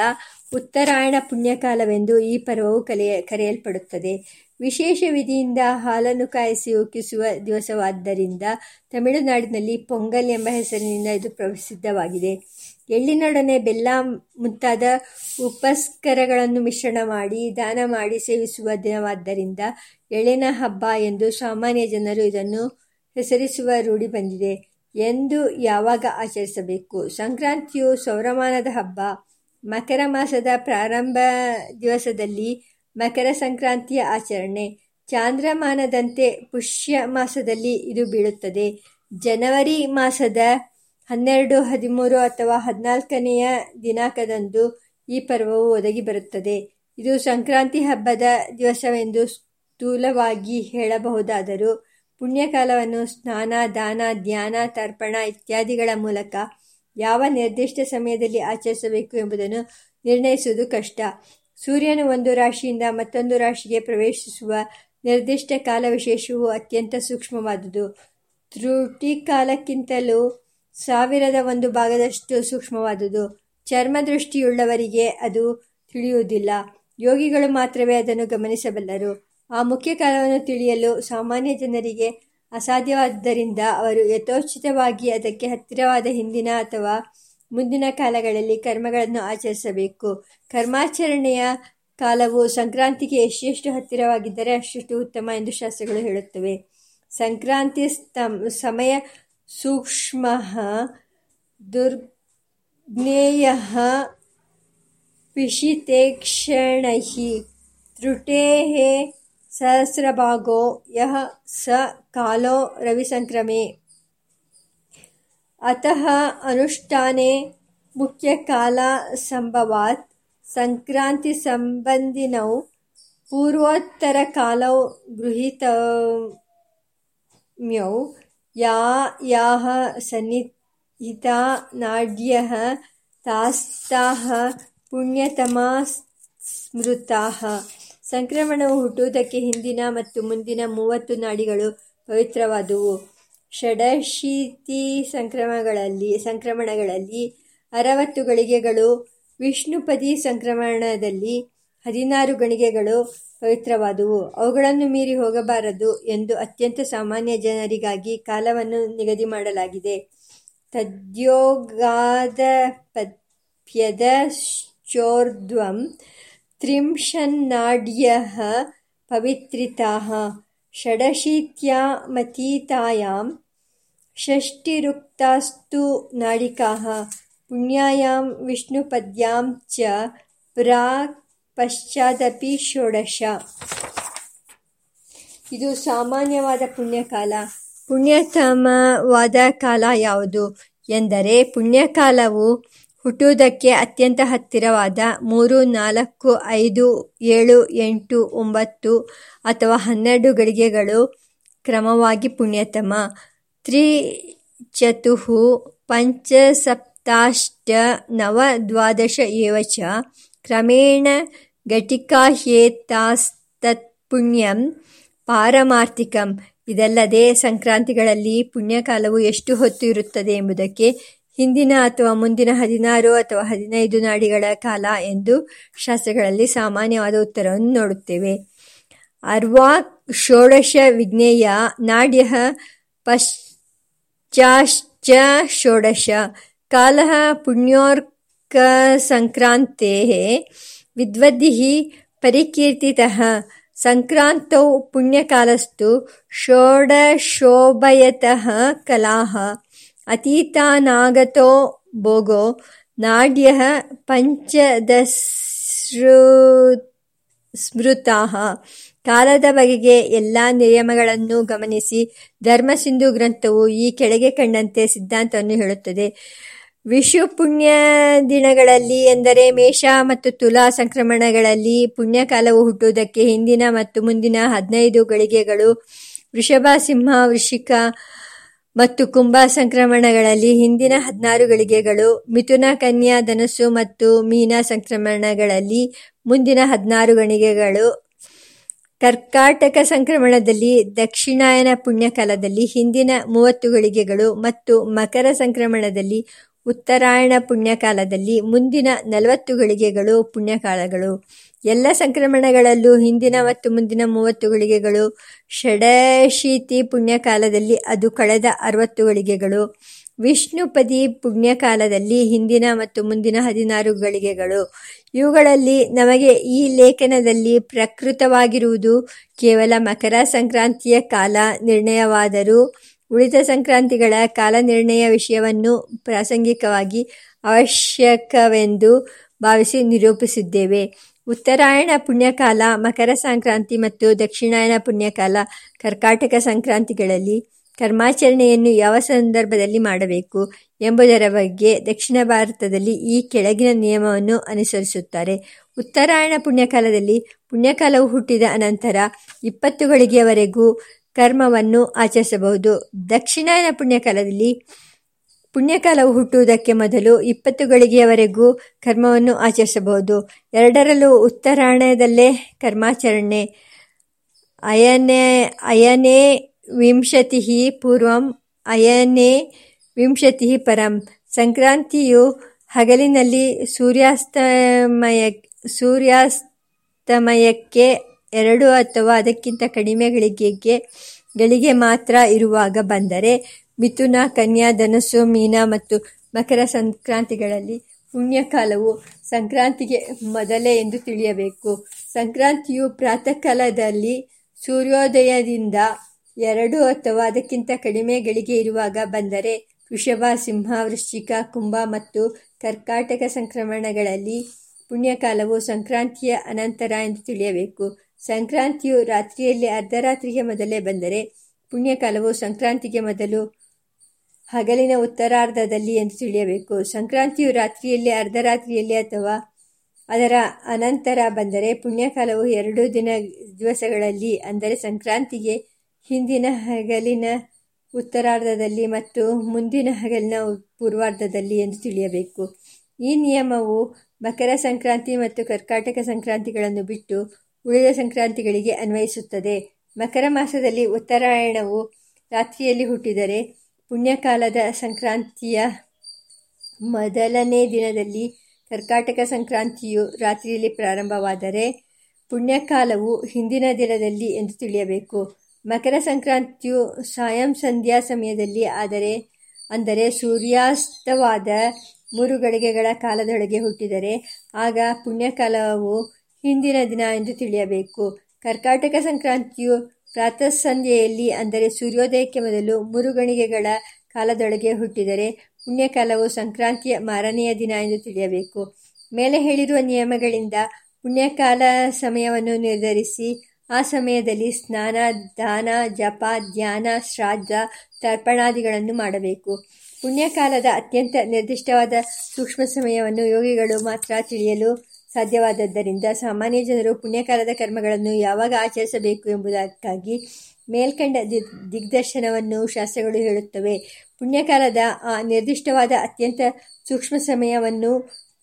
ಉತ್ತರಾಯಣ ಪುಣ್ಯಕಾಲವೆಂದು ಈ ಪರ್ವವು ಕಲೆಯ ಕರೆಯಲ್ಪಡುತ್ತದೆ. ವಿಶೇಷ ವಿಧಿಯಿಂದ ಹಾಲನ್ನು ಕಾಯಿಸಿ ಉಕ್ಕಿಸುವ ದಿವಸವಾದ್ದರಿಂದ ತಮಿಳುನಾಡಿನಲ್ಲಿ ಪೊಂಗಲ್ ಎಂಬ ಹೆಸರಿನಿಂದ ಇದು ಪ್ರಸಿದ್ಧವಾಗಿದೆ. ಎಳ್ಳಿನೊಡನೆ ಬೆಲ್ಲ ಮುಂತಾದ ಉಪಸ್ಕರಗಳನ್ನು ಮಿಶ್ರಣ ಮಾಡಿ, ದಾನ ಮಾಡಿ ಸೇವಿಸುವ ದಿನವಾದ್ದರಿಂದ ಎಳ್ಳಿನ ಹಬ್ಬ ಎಂದು ಸಾಮಾನ್ಯ ಜನರು ಇದನ್ನು ಹೆಸರಿಸುವ ರೂಢಿ ಬಂದಿದೆ ಎಂದು ಯಾವಾಗ ಆಚರಿಸಬೇಕು? ಸಂಕ್ರಾಂತಿಯು ಸೌರಮಾನದ ಹಬ್ಬ. ಮಕರ ಮಾಸದ ಪ್ರಾರಂಭ ದಿವಸದಲ್ಲಿ ಮಕರ ಸಂಕ್ರಾಂತಿಯ ಆಚರಣೆ. ಚಾಂದ್ರಮಾನದಂತೆ ಪುಷ್ಯ ಮಾಸದಲ್ಲಿ ಇದು ಬೀಳುತ್ತದೆ. ಜನವರಿ ಮಾಸದ ಹನ್ನೆರಡು, ಹದಿಮೂರು ಅಥವಾ ಹದಿನಾಲ್ಕನೆಯ ದಿನಾಂಕದಂದು ಈ ಪರ್ವವು ಒದಗಿ ಬರುತ್ತದೆ. ಇದು ಸಂಕ್ರಾಂತಿ ಹಬ್ಬದ ದಿವಸವೆಂದು ಸ್ಥೂಲವಾಗಿ ಹೇಳಬಹುದಾದರೂ ಪುಣ್ಯಕಾಲವನ್ನು ಸ್ನಾನ, ದಾನ, ಧ್ಯಾನ, ತರ್ಪಣ ಇತ್ಯಾದಿಗಳ ಮೂಲಕ ಯಾವ ನಿರ್ದಿಷ್ಟ ಸಮಯದಲ್ಲಿ ಆಚರಿಸಬೇಕು ಎಂಬುದನ್ನು ನಿರ್ಣಯಿಸುವುದು ಕಷ್ಟ. ಸೂರ್ಯನು ಒಂದು ರಾಶಿಯಿಂದ ಮತ್ತೊಂದು ರಾಶಿಗೆ ಪ್ರವೇಶಿಸುವ ನಿರ್ದಿಷ್ಟ ಕಾಲ ವಿಶೇಷವು ಅತ್ಯಂತ ಸೂಕ್ಷ್ಮವಾದುದು. ತ್ರುಟಿ ಕಾಲಕ್ಕಿಂತಲೂ ಸಾವಿರದ ಒಂದು ಭಾಗದಷ್ಟು ಸೂಕ್ಷ್ಮವಾದುದು. ಚರ್ಮದೃಷ್ಟಿಯುಳ್ಳವರಿಗೆ ಅದು ತಿಳಿಯುವುದಿಲ್ಲ. ಯೋಗಿಗಳು ಮಾತ್ರವೇ ಅದನ್ನು ಗಮನಿಸಬಲ್ಲರು. ಆ ಮುಖ್ಯ ಕಾಲವನ್ನು ತಿಳಿಯಲು ಸಾಮಾನ್ಯ ಜನರಿಗೆ ಅಸಾಧ್ಯವಾದ್ದರಿಂದ ಅವರು ಯಥೋಚಿತವಾಗಿ ಅದಕ್ಕೆ ಹತ್ತಿರವಾದ ಹಿಂದಿನ ಅಥವಾ ಮುಂದಿನ ಕಾಲಗಳಲ್ಲಿ ಕರ್ಮಗಳನ್ನು ಆಚರಿಸಬೇಕು. ಕರ್ಮಾಚರಣೆಯ ಕಾಲವು ಸಂಕ್ರಾಂತಿಗೆ ಎಷ್ಟೆಷ್ಟು ಹತ್ತಿರವಾಗಿದ್ದರೆ ಅಷ್ಟೆಷ್ಟು ಉತ್ತಮ ಎಂದು ಶಾಸ್ತ್ರಗಳು ಹೇಳುತ್ತವೆ. ಸಂಕ್ರಾಂತಿ ಸಮಯ सूक्ष्मः दुर्ज्ञेयः पिशितेक्षणैः त्रुटेः सहस्रभागो यः स कालो रविसङ्क्रमे अतः अनुष्ठाने मुख्यकालासम्भवात् सङ्क्रान्तिसम्बन्धिनौ पूर्वोत्तरकालौ गृहीतम्यौ या याः सन्निहिता नाड्यः तास्ताः ಪುಣ್ಯತಮಾ ಸ್ಮೃತಾ ಸಂಕ್ರಮಣವು ಹುಟ್ಟುವುದಕ್ಕೆ ಹಿಂದಿನ ಮತ್ತು ಮುಂದಿನ ಮೂವತ್ತು ನಾಡಿಗಳು ಪವಿತ್ರವಾದುವು ಷಡಶೀತಿ ಸಂಕ್ರಮಗಳಲ್ಲಿ ಸಂಕ್ರಮಣಗಳಲ್ಲಿ ಅರವತ್ತು ಗಳಿಗೆಗಳು ವಿಷ್ಣುಪದಿ ಸಂಕ್ರಮಣದಲ್ಲಿ ಹದಿನಾರು ಗಣಿಗೆಗಳು ಪವಿತ್ರವಾದುವು. ಅವುಗಳನ್ನು ಮೀರಿ ಹೋಗಬಾರದು ಎಂದು ಅತ್ಯಂತ ಸಾಮಾನ್ಯ ಜನರಿಗಾಗಿ ಕಾಲವನ್ನು ನಿಗದಿ ಮಾಡಲಾಗಿದೆ. ತದ್ಯೋಗಾದಪತ್ಯದಶ್ಚೋರ್ಧ್ವಂ ತ್ರಿಂಶನ್ನಾಡ್ಯಃ ಷಡಶೀತ್ಯಾ ಷಡಶೀತ್ಯಾಮತೀತಾಯಾಂ ಷಷ್ಟಿರುಕ್ತಾಸ್ತು ನಾಡಿಕಾಃ ಪುಣ್ಯಾಯಾಂ ವಿಷ್ಣುಪದ್ಯಾಂ ಚ ಪ್ರಾಕ್ ಪಶ್ಚಾದಪಿ ಷೋಡಶ. ಇದು ಸಾಮಾನ್ಯವಾದ ಪುಣ್ಯಕಾಲ. ಪುಣ್ಯತಮವಾದ ಕಾಲ ಯಾವುದು ಎಂದರೆ ಪುಣ್ಯಕಾಲವು ಹುಟ್ಟುವುದಕ್ಕೆ ಅತ್ಯಂತ ಹತ್ತಿರವಾದ ಮೂರು, ನಾಲ್ಕು, ಐದು, ಏಳು, ಎಂಟು, ಒಂಬತ್ತು ಅಥವಾ ಹನ್ನೆರಡು ಗಳಿಗೆಗಳು ಕ್ರಮವಾಗಿ ಪುಣ್ಯತಮ. ತ್ರಿಚತುಃ ಪಂಚಸಪ್ತಾಷ್ಟ ನವ ದ್ವಾದಶ ಏವಚ ಕ್ರಮೇಣ ಘಟಿಕಾಹ್ಯೇತಾಸ್ತತ್ಪುಣ್ಯಂ ಪಾರಮಾರ್ಥಿಕಂ. ಇದಲ್ಲದೆ ಸಂಕ್ರಾಂತಿಗಳಲ್ಲಿ ಪುಣ್ಯಕಾಲವು ಎಷ್ಟು ಹೊತ್ತು ಇರುತ್ತದೆ ಎಂಬುದಕ್ಕೆ ಹಿಂದಿನ ಅಥವಾ ಮುಂದಿನ ಹದಿನಾರು ಅಥವಾ ಹದಿನೈದು ನಾಡಿಗಳ ಕಾಲ ಎಂದು ಶಾಸ್ತ್ರಗಳಲ್ಲಿ ಸಾಮಾನ್ಯವಾದ ಉತ್ತರವನ್ನು ನೋಡುತ್ತೇವೆ. ಅರ್ವಾ ಷೋಡಶ ವಿಜ್ಞೇಯ ನಾಡ್ಯ ಪಶ್ಚಾಶ್ಚ ಷೋಡಶ. ಕಾಲ ವಿದ್ವದ್ಭಿः ಪರಿಕೀರ್ತಿತಃ ಸಂಕ್ರಾಂತೌ ಪುಣ್ಯಕಾಲಸ್ತು ಷೋಡಶೋಭಯತಃ ಕಲಾಃ ಅತೀತಾನಾಗತೋ ಭೋಗೋ ನಾಡ್ಯಃ ಪಂಚದಶಸ್ಮೃತಾಃ ಕಾಲದ ಬಗೆಗೆ ಎಲ್ಲ ನಿಯಮಗಳನ್ನು ಗಮನಿಸಿ ಧರ್ಮಸಿಂಧು ಗ್ರಂಥವು ಈ ಕೆಳಗೆ ಕಂಡಂತೆ ಸಿದ್ಧಾಂತವನ್ನು ಹೇಳುತ್ತದೆ. ವಿಷು ಪುಣ್ಯ ದಿನಗಳಲ್ಲಿ ಎಂದರೆ ಮೇಷ ಮತ್ತು ತುಲಾ ಸಂಕ್ರಮಣಗಳಲ್ಲಿ ಪುಣ್ಯಕಾಲವು ಹುಟ್ಟುವುದಕ್ಕೆ ಹಿಂದಿನ ಮತ್ತು ಮುಂದಿನ ಹದಿನೈದು ಗಳಿಗೆಗಳು ವೃಷಭ, ಸಿಂಹ, ವೃಶ್ಚಿಕ ಮತ್ತು ಕುಂಭ ಸಂಕ್ರಮಣಗಳಲ್ಲಿ ಹಿಂದಿನ ಹದಿನಾರು ಗಳಿಗೆಗಳು ಮಿಥುನ, ಕನ್ಯಾ, ಧನಸ್ಸು ಮತ್ತು ಮೀನ ಸಂಕ್ರಮಣಗಳಲ್ಲಿ ಮುಂದಿನ ಹದಿನಾರು ಗಳಿಗೆಗಳು ಕರ್ಕಾಟಕ ಸಂಕ್ರಮಣದಲ್ಲಿ ದಕ್ಷಿಣಾಯನ ಪುಣ್ಯಕಾಲದಲ್ಲಿ ಹಿಂದಿನ ಮೂವತ್ತು ಗಳಿಗೆಗಳು ಮತ್ತು ಮಕರ ಸಂಕ್ರಮಣದಲ್ಲಿ ಉತ್ತರಾಯಣ ಪುಣ್ಯಕಾಲದಲ್ಲಿ ಮುಂದಿನ ನಲವತ್ತು ಗಳಿಗೆಗಳು ಪುಣ್ಯಕಾಲಗಳು. ಎಲ್ಲ ಸಂಕ್ರಮಣಗಳಲ್ಲೂ ಹಿಂದಿನ ಮತ್ತು ಮುಂದಿನ ಮೂವತ್ತು ಗಳಿಗೆಗಳು ಷಡಶೀತಿ ಪುಣ್ಯಕಾಲದಲ್ಲಿ ಅದು ಕಳೆದ ಅರವತ್ತು ಗಳಿಗೆಗಳು. ವಿಷ್ಣುಪದಿ ಪುಣ್ಯಕಾಲದಲ್ಲಿ ಹಿಂದಿನ ಮತ್ತು ಮುಂದಿನ ಹದಿನಾರು ಗಳಿಗೆಗಳು. ಇವುಗಳಲ್ಲಿ ನಮಗೆ ಈ ಲೇಖನದಲ್ಲಿ ಪ್ರಕೃತವಾಗಿರುವುದು ಕೇವಲ ಮಕರ ಸಂಕ್ರಾಂತಿಯ ಕಾಲ ನಿರ್ಣಯವಾದರೂ ಉಳಿದ ಸಂಕ್ರಾಂತಿಗಳ ಕಾಲನಿರ್ಣಯ ವಿಷಯವನ್ನು ಪ್ರಾಸಂಗಿಕವಾಗಿ ಅವಶ್ಯಕವೆಂದು ಭಾವಿಸಿ ನಿರೂಪಿಸಿದ್ದೇವೆ. ಉತ್ತರಾಯಣ ಪುಣ್ಯಕಾಲ, ಮಕರ ಸಂಕ್ರಾಂತಿ ಮತ್ತು ದಕ್ಷಿಣಾಯನ ಪುಣ್ಯಕಾಲ ಕರ್ಕಾಟಕ ಸಂಕ್ರಾಂತಿಗಳಲ್ಲಿ ಕರ್ಮಾಚರಣೆಯನ್ನು ಯಾವ ಸಂದರ್ಭದಲ್ಲಿ ಮಾಡಬೇಕು ಎಂಬುದರ ಬಗ್ಗೆ ದಕ್ಷಿಣ ಭಾರತದಲ್ಲಿ ಈ ಕೆಳಗಿನ ನಿಯಮವನ್ನು ಅನುಸರಿಸುತ್ತಾರೆ. ಉತ್ತರಾಯಣ ಪುಣ್ಯಕಾಲದಲ್ಲಿ ಪುಣ್ಯಕಾಲವು ಹುಟ್ಟಿದ ಅನಂತರ ಇಪ್ಪತ್ತು ಗಳಿಗೆಯವರೆಗೂ ಕರ್ಮವನ್ನು ಆಚರಿಸಬಹುದು. ದಕ್ಷಿಣಾಯನ ಪುಣ್ಯಕಾಲದಲ್ಲಿ ಪುಣ್ಯಕಾಲವು ಹುಟ್ಟುವುದಕ್ಕೆ ಮೊದಲು ಇಪ್ಪತ್ತು ಗಳಿಗೆಯವರೆಗೂ ಕರ್ಮವನ್ನು ಆಚರಿಸಬಹುದು. ಎರಡರಲ್ಲೂ ಉತ್ತರಾಯಣದಲ್ಲೇ ಕರ್ಮಾಚರಣೆ. ಅಯನೇ ಅಯನೇ ವಿಂಶತಿ ಪೂರ್ವಂ, ಅಯನೇ ವಿಂಶತಿ ಪರಂ. ಸಂಕ್ರಾಂತಿಯು ಹಗಲಿನಲ್ಲಿ ಸೂರ್ಯಾಸ್ತಮಯ, ಸೂರ್ಯಾಸ್ತಮಯಕ್ಕೆ ಎರಡು ಅಥವಾ ಅದಕ್ಕಿಂತ ಕಡಿಮೆ ಗಳಿಗೆಗೆ ಗಳಿಗೆ ಮಾತ್ರ ಇರುವಾಗ ಬಂದರೆ, ಮಿಥುನ, ಕನ್ಯಾ, ಧನಸ್ಸು, ಮೀನ ಮತ್ತು ಮಕರ ಸಂಕ್ರಾಂತಿಗಳಲ್ಲಿ ಪುಣ್ಯಕಾಲವು ಸಂಕ್ರಾಂತಿಗೆ ಮೊದಲೇ ಎಂದು ತಿಳಿಯಬೇಕು. ಸಂಕ್ರಾಂತಿಯು ಪ್ರಾತಃ ಕಾಲದಲ್ಲಿ ಸೂರ್ಯೋದಯದಿಂದ ಎರಡು ಅಥವಾ ಅದಕ್ಕಿಂತ ಕಡಿಮೆ ಗಳಿಗೆ ಇರುವಾಗ ಬಂದರೆ, ವೃಷಭ, ಸಿಂಹ, ವೃಶ್ಚಿಕ, ಕುಂಭ ಮತ್ತು ಕರ್ಕಾಟಕ ಸಂಕ್ರಮಣಗಳಲ್ಲಿ ಪುಣ್ಯಕಾಲವು ಸಂಕ್ರಾಂತಿಯ ಅನಂತರ ಎಂದು ತಿಳಿಯಬೇಕು. ಸಂಕ್ರಾಂತಿಯು ರಾತ್ರಿಯಲ್ಲಿ ಅರ್ಧರಾತ್ರಿಗೆ ಮೊದಲೇ ಬಂದರೆ ಪುಣ್ಯಕಾಲವು ಸಂಕ್ರಾಂತಿಗೆ ಮೊದಲು ಹಗಲಿನ ಉತ್ತರಾರ್ಧದಲ್ಲಿ ಎಂದು ತಿಳಿಯಬೇಕು. ಸಂಕ್ರಾಂತಿಯು ರಾತ್ರಿಯಲ್ಲಿ ಅರ್ಧರಾತ್ರಿಯಲ್ಲಿ ಅಥವಾ ಅದರ ಅನಂತರ ಬಂದರೆ ಪುಣ್ಯಕಾಲವು ಎರಡು ದಿನ ದಿವಸಗಳಲ್ಲಿ, ಅಂದರೆ ಸಂಕ್ರಾಂತಿಗೆ ಹಿಂದಿನ ಹಗಲಿನ ಉತ್ತರಾರ್ಧದಲ್ಲಿ ಮತ್ತು ಮುಂದಿನ ಹಗಲಿನ ಪೂರ್ವಾರ್ಧದಲ್ಲಿ ಎಂದು ತಿಳಿಯಬೇಕು. ಈ ನಿಯಮವು ಮಕರ ಸಂಕ್ರಾಂತಿ ಮತ್ತು ಕರ್ಕಾಟಕ ಸಂಕ್ರಾಂತಿಗಳನ್ನು ಬಿಟ್ಟು ಉಳಿದ ಸಂಕ್ರಾಂತಿಗಳಿಗೆ ಅನ್ವಯಿಸುತ್ತದೆ. ಮಕರ ಮಾಸದಲ್ಲಿ ಉತ್ತರಾಯಣವು ರಾತ್ರಿಯಲ್ಲಿ ಹುಟ್ಟಿದರೆ ಪುಣ್ಯಕಾಲದ ಸಂಕ್ರಾಂತಿಯ ಮೊದಲನೇ ದಿನದಲ್ಲಿ ಕರ್ಕಾಟಕ ಸಂಕ್ರಾಂತಿಯು ರಾತ್ರಿಯಲ್ಲಿ ಪ್ರಾರಂಭವಾದರೆ ಪುಣ್ಯಕಾಲವು ಹಿಂದಿನ ದಿನದಲ್ಲಿ ಎಂದು ತಿಳಿಯಬೇಕು. ಮಕರ ಸಂಕ್ರಾಂತಿಯು ಸಾಯಂ ಸಂಧ್ಯಾ ಸಮಯದಲ್ಲಿ ಆದರೆ, ಅಂದರೆ ಸೂರ್ಯಾಸ್ತವಾದ ಮೂರು ಗಳಿಗೆಗಳ ಕಾಲದೊಳಗೆ ಹುಟ್ಟಿದರೆ, ಆಗ ಪುಣ್ಯಕಾಲವು ಹಿಂದಿನ ದಿನ ಎಂದು ತಿಳಿಯಬೇಕು. ಕರ್ಕಾಟಕ ಸಂಕ್ರಾಂತಿಯು ಪ್ರಾತಃ ಸಂಧ್ಯೆಯಲ್ಲಿ ಅಂದರೆ ಸೂರ್ಯೋದಯಕ್ಕೆ ಮೊದಲು ಮುರುಗಣಿಗೆಗಳ ಕಾಲದೊಳಗೆ ಹುಟ್ಟಿದರೆ ಪುಣ್ಯಕಾಲವು ಸಂಕ್ರಾಂತಿಯ ಮಾರನೆಯ ದಿನ ಎಂದು ತಿಳಿಯಬೇಕು. ಮೇಲೆ ಹೇಳಿರುವ ನಿಯಮಗಳಿಂದ ಪುಣ್ಯಕಾಲ ಸಮಯವನ್ನು ನಿರ್ಧರಿಸಿ, ಆ ಸಮಯದಲ್ಲಿ ಸ್ನಾನ, ದಾನ, ಜಪ, ಧ್ಯಾನ, ಶ್ರಾದ್ದ, ತರ್ಪಣಾದಿಗಳನ್ನು ಮಾಡಬೇಕು. ಪುಣ್ಯಕಾಲದ ಅತ್ಯಂತ ನಿರ್ದಿಷ್ಟವಾದ ಸೂಕ್ಷ್ಮ ಸಮಯವನ್ನು ಯೋಗಿಗಳು ಮಾತ್ರ ತಿಳಿಯಲು ಸಾಧ್ಯವಾದದ್ದರಿಂದ ಸಾಮಾನ್ಯ ಜನರು ಪುಣ್ಯಕಾಲದ ಕರ್ಮಗಳನ್ನು ಯಾವಾಗ ಆಚರಿಸಬೇಕು ಎಂಬುದಕ್ಕಾಗಿ ಮೇಲ್ಕಂಡ ದಿಗ್ದರ್ಶನವನ್ನು ಶಾಸ್ತ್ರಗಳು ಹೇಳುತ್ತವೆ. ಪುಣ್ಯಕಾಲದ ಆ ನಿರ್ದಿಷ್ಟವಾದ ಅತ್ಯಂತ ಸೂಕ್ಷ್ಮ ಸಮಯವನ್ನು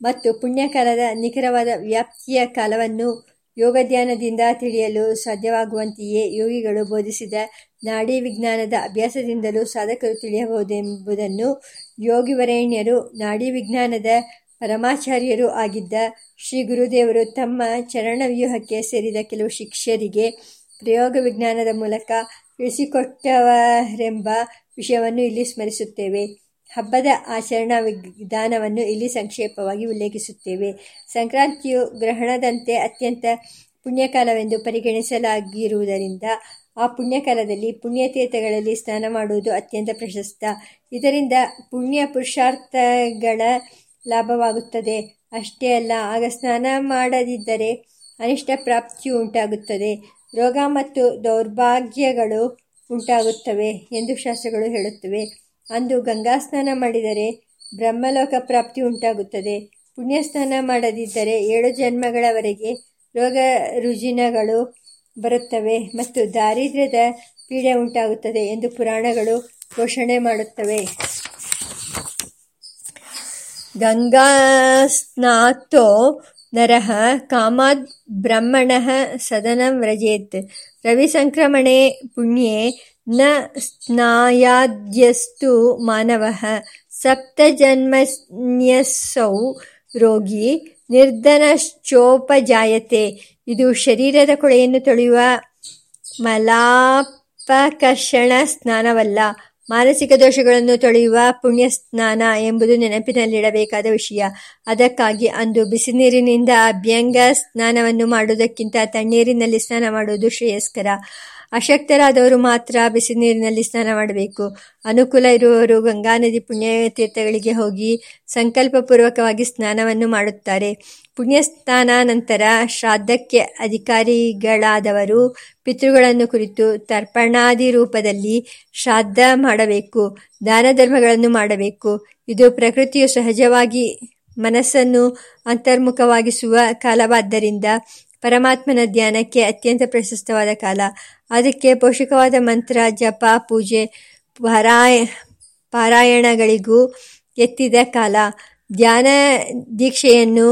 ಮತ್ತು ಪುಣ್ಯಕಾಲದ ನಿಖರವಾದ ವ್ಯಾಪ್ತಿಯ ಕಾಲವನ್ನು ಯೋಗಧ್ಯಾನದಿಂದ ತಿಳಿಯಲು ಸಾಧ್ಯವಾಗುವಂತೆಯೇ ಯೋಗಿಗಳು ಬೋಧಿಸಿದ ನಾಡಿ ವಿಜ್ಞಾನದ ಅಭ್ಯಾಸದಿಂದಲೂ ಸಾಧಕರು ತಿಳಿಯಬಹುದೆಂಬುದನ್ನು ಯೋಗಿವರೇಣ್ಯರು ನಾಡಿ ವಿಜ್ಞಾನದ ಪರಮಾಚಾರ್ಯರೂ ಆಗಿದ್ದ ಶ್ರೀ ಗುರುದೇವರು ತಮ್ಮ ಚರಣವ್ಯೂಹಕ್ಕೆ ಸೇರಿದ ಕೆಲವು ಶಿಷ್ಯರಿಗೆ ಪ್ರಯೋಗ ವಿಜ್ಞಾನದ ಮೂಲಕ ತಿಳಿಸಿಕೊಟ್ಟವರೆಂಬ ವಿಷಯವನ್ನು ಇಲ್ಲಿ ಸ್ಮರಿಸುತ್ತೇವೆ. ಹಬ್ಬದ ಆಚರಣಾ ವಿಧಾನವನ್ನು ಇಲ್ಲಿ ಸಂಕ್ಷೇಪವಾಗಿ ಉಲ್ಲೇಖಿಸುತ್ತೇವೆ. ಸಂಕ್ರಾಂತಿಯು ಗ್ರಹಣದಂತೆ ಅತ್ಯಂತ ಪುಣ್ಯಕಾಲವೆಂದು ಪರಿಗಣಿಸಲಾಗಿರುವುದರಿಂದ ಆ ಪುಣ್ಯಕಾಲದಲ್ಲಿ ಪುಣ್ಯತೀರ್ಥಗಳಲ್ಲಿ ಸ್ನಾನ ಮಾಡುವುದು ಅತ್ಯಂತ ಪ್ರಶಸ್ತ. ಇದರಿಂದ ಪುಣ್ಯ ಪುರುಷಾರ್ಥಗಳ ಲಾಭವಾಗುತ್ತದೆ. ಅಷ್ಟೇ ಅಲ್ಲ, ಆಗ ಸ್ನಾನ ಮಾಡದಿದ್ದರೆ ಅನಿಷ್ಟ ಪ್ರಾಪ್ತಿಯು ಉಂಟಾಗುತ್ತದೆ. ರೋಗ ಮತ್ತು ದೌರ್ಭಾಗ್ಯಗಳು ಉಂಟಾಗುತ್ತವೆ ಎಂದು ಶಾಸ್ತ್ರಗಳು ಹೇಳುತ್ತವೆ. ಅಂದು ಗಂಗಾ ಸ್ನಾನ ಮಾಡಿದರೆ ಬ್ರಹ್ಮಲೋಕ ಪ್ರಾಪ್ತಿ ಉಂಟಾಗುತ್ತದೆ. ಪುಣ್ಯಸ್ನಾನ ಮಾಡದಿದ್ದರೆ ಏಳು ಜನ್ಮಗಳವರೆಗೆ ರೋಗ ರುಜಿನಗಳು ಬರುತ್ತವೆ ಮತ್ತು ದಾರಿದ್ರ್ಯದ ಪೀಡೆ ಉಂಟಾಗುತ್ತದೆ ಎಂದು ಪುರಾಣಗಳು ಘೋಷಣೆ ಮಾಡುತ್ತವೆ. ಗಂಗಾಸ್ನಾತೋ ನರಃ ಕಾಮದ್ ಬ್ರಹ್ಮಣ ಸದನಂ ವ್ರಜೇತ್ ರವಿಸಂಕ್ರಮಣೆ ಪುಣ್ಯೆ ನ ಸ್ನಾಯಾದ್ಯಸ್ತು ಮಾನವಃ ಸಪ್ತಜನ್ಮನ್ಯಸೌ ರೋಗಿ ನಿರ್ಧನಶ್ಚೋಪಜಾಯತೆ ಇದು ಶರೀರದ ಕೊಳೆಯನ್ನು ತೊಳೆಯುವ ಮಲಾಪಕರ್ಷಣ ಸ್ನಾನವಲ್ಲ। ಮಾನಸಿಕ ದೋಷಗಳನ್ನು ತೊಳೆಯುವ ಪುಣ್ಯ ಸ್ನಾನ ಎಂಬುದು ನೆನಪಿನಲ್ಲಿಡಬೇಕಾದ ವಿಷಯ. ಅದಕ್ಕಾಗಿ ಅಂದು ಬಿಸಿನೀರಿನಿಂದ ಅಭ್ಯಂಗ ಸ್ನಾನವನ್ನು ಮಾಡುವುದಕ್ಕಿಂತ ತಣ್ಣೀರಿನಲ್ಲಿ ಸ್ನಾನ ಮಾಡುವುದು ಶ್ರೇಯಸ್ಕರ. ಅಶಕ್ತರಾದವರು ಮಾತ್ರ ಬಿಸಿ ನೀರಿನಲ್ಲಿ ಸ್ನಾನ ಮಾಡಬೇಕು. ಅನುಕೂಲ ಇರುವವರು ಗಂಗಾ ನದಿ ಪುಣ್ಯತೀರ್ಥಗಳಿಗೆ ಹೋಗಿ ಸಂಕಲ್ಪಪೂರ್ವಕವಾಗಿ ಸ್ನಾನವನ್ನು ಮಾಡುತ್ತಾರೆ. ಪುಣ್ಯಸ್ನಾನ ನಂತರ ಶ್ರಾದ್ದಕ್ಕೆ ಅಧಿಕಾರಿಗಳಾದವರು ಪಿತೃಗಳನ್ನು ಕುರಿತು ತರ್ಪಣಾದಿ ರೂಪದಲ್ಲಿ ಶ್ರಾದ್ದ ಮಾಡಬೇಕು, ದಾನ ಧರ್ಮಗಳನ್ನು ಮಾಡಬೇಕು. ಇದು ಪ್ರಕೃತಿಯು ಸಹಜವಾಗಿ ಮನಸ್ಸನ್ನು ಅಂತರ್ಮುಖವಾಗಿಸುವ ಕಾಲವಾದ್ದರಿಂದ ಪರಮಾತ್ಮನ ಧ್ಯಾನಕ್ಕೆ ಅತ್ಯಂತ ಪ್ರಶಸ್ತವಾದ ಕಾಲ. ಅದಕ್ಕೆ ಪೋಷಕವಾದ ಮಂತ್ರ, ಜಪ, ಪೂಜೆ, ಪಾರಾಯ, ಪಾರಾಯಣಗಳಿಗೂ ಎತ್ತಿದ ಕಾಲ. ಧ್ಯಾನ ದೀಕ್ಷೆಯನ್ನು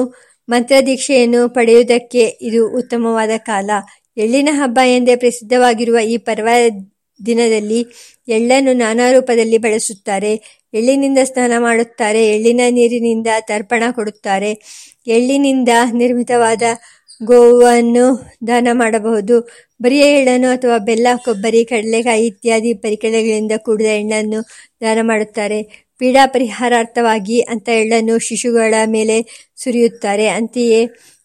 ಮಂತ್ರದೀಕ್ಷೆಯನ್ನು ಪಡೆಯುವುದಕ್ಕೆ ಇದು ಉತ್ತಮವಾದ ಕಾಲ. ಎಳ್ಳಿನ ಹಬ್ಬ ಎಂದೇ ಪ್ರಸಿದ್ಧವಾಗಿರುವ ಈ ಪರ್ವ ದಿನದಲ್ಲಿ ಎಳ್ಳನ್ನು ನಾನಾ ರೂಪದಲ್ಲಿ ಬಳಸುತ್ತಾರೆ. ಎಳ್ಳಿನಿಂದ ಸ್ನಾನ ಮಾಡುತ್ತಾರೆ. ಎಳ್ಳಿನ ನೀರಿನಿಂದ ತರ್ಪಣ ಕೊಡುತ್ತಾರೆ. ಎಳ್ಳಿನಿಂದ ನಿರ್ಮಿತವಾದ ಗೋವನ್ನು ದಾನ ಮಾಡಬಹುದು. ಬರಿಯ ಎಳ್ಳನ್ನು ಅಥವಾ ಬೆಲ್ಲ, ಕೊಬ್ಬರಿ, ಕಡಲೆಕಾಯಿ ಇತ್ಯಾದಿ ಪರಿಕರಗಳಿಂದ ಕೂಡಿದ ಎಳ್ಳನ್ನು ದಾನ ಮಾಡುತ್ತಾರೆ. ಪೀಡಾ ಪರಿಹಾರಾರ್ಥವಾಗಿ ಅಂತ ಎಳ್ಳನ್ನು ಶಿಶುಗಳ ಮೇಲೆ ಸುರಿಯುತ್ತಾರೆ. ಅಂತೆಯೇ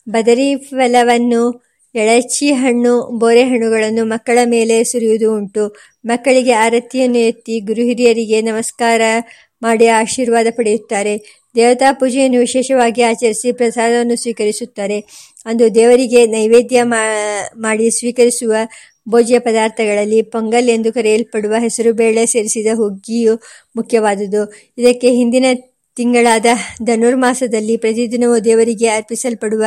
ಬದರಿ ಫಲವನ್ನು, ಎಳಚಿ ಹಣ್ಣು, ಬೋರೆ ಹಣ್ಣುಗಳನ್ನು ಮಕ್ಕಳ ಮೇಲೆ ಸುರಿಯುವುದು ಉಂಟು. ಮಕ್ಕಳಿಗೆ ಆರತಿಯನ್ನು ಎತ್ತಿ ಗುರು ಹಿರಿಯರಿಗೆ ನಮಸ್ಕಾರ ಮಾಡಿ ಆಶೀರ್ವಾದ ಪಡೆಯುತ್ತಾರೆ. ದೇವತಾ ಪೂಜೆಯನ್ನು ವಿಶೇಷವಾಗಿ ಆಚರಿಸಿ ಪ್ರಸಾದವನ್ನು ಸ್ವೀಕರಿಸುತ್ತಾರೆ. ಅಂದು ದೇವರಿಗೆ ನೈವೇದ್ಯ ಮಾಡಿ ಸ್ವೀಕರಿಸುವ ಭೋಜ್ಯ ಪದಾರ್ಥಗಳಲ್ಲಿ ಪೊಂಗಲ್ ಎಂದು ಕರೆಯಲ್ಪಡುವ ಹೆಸರುಬೇಳೆ ಸೇರಿಸಿದ ಹುಗ್ಗಿಯು ಮುಖ್ಯವಾದುದು. ಇದಕ್ಕೆ ಹಿಂದಿನ ತಿಂಗಳಾದ ಧನುರ್ಮಾಸದಲ್ಲಿ ಪ್ರತಿದಿನವೂ ದೇವರಿಗೆ ಅರ್ಪಿಸಲ್ಪಡುವ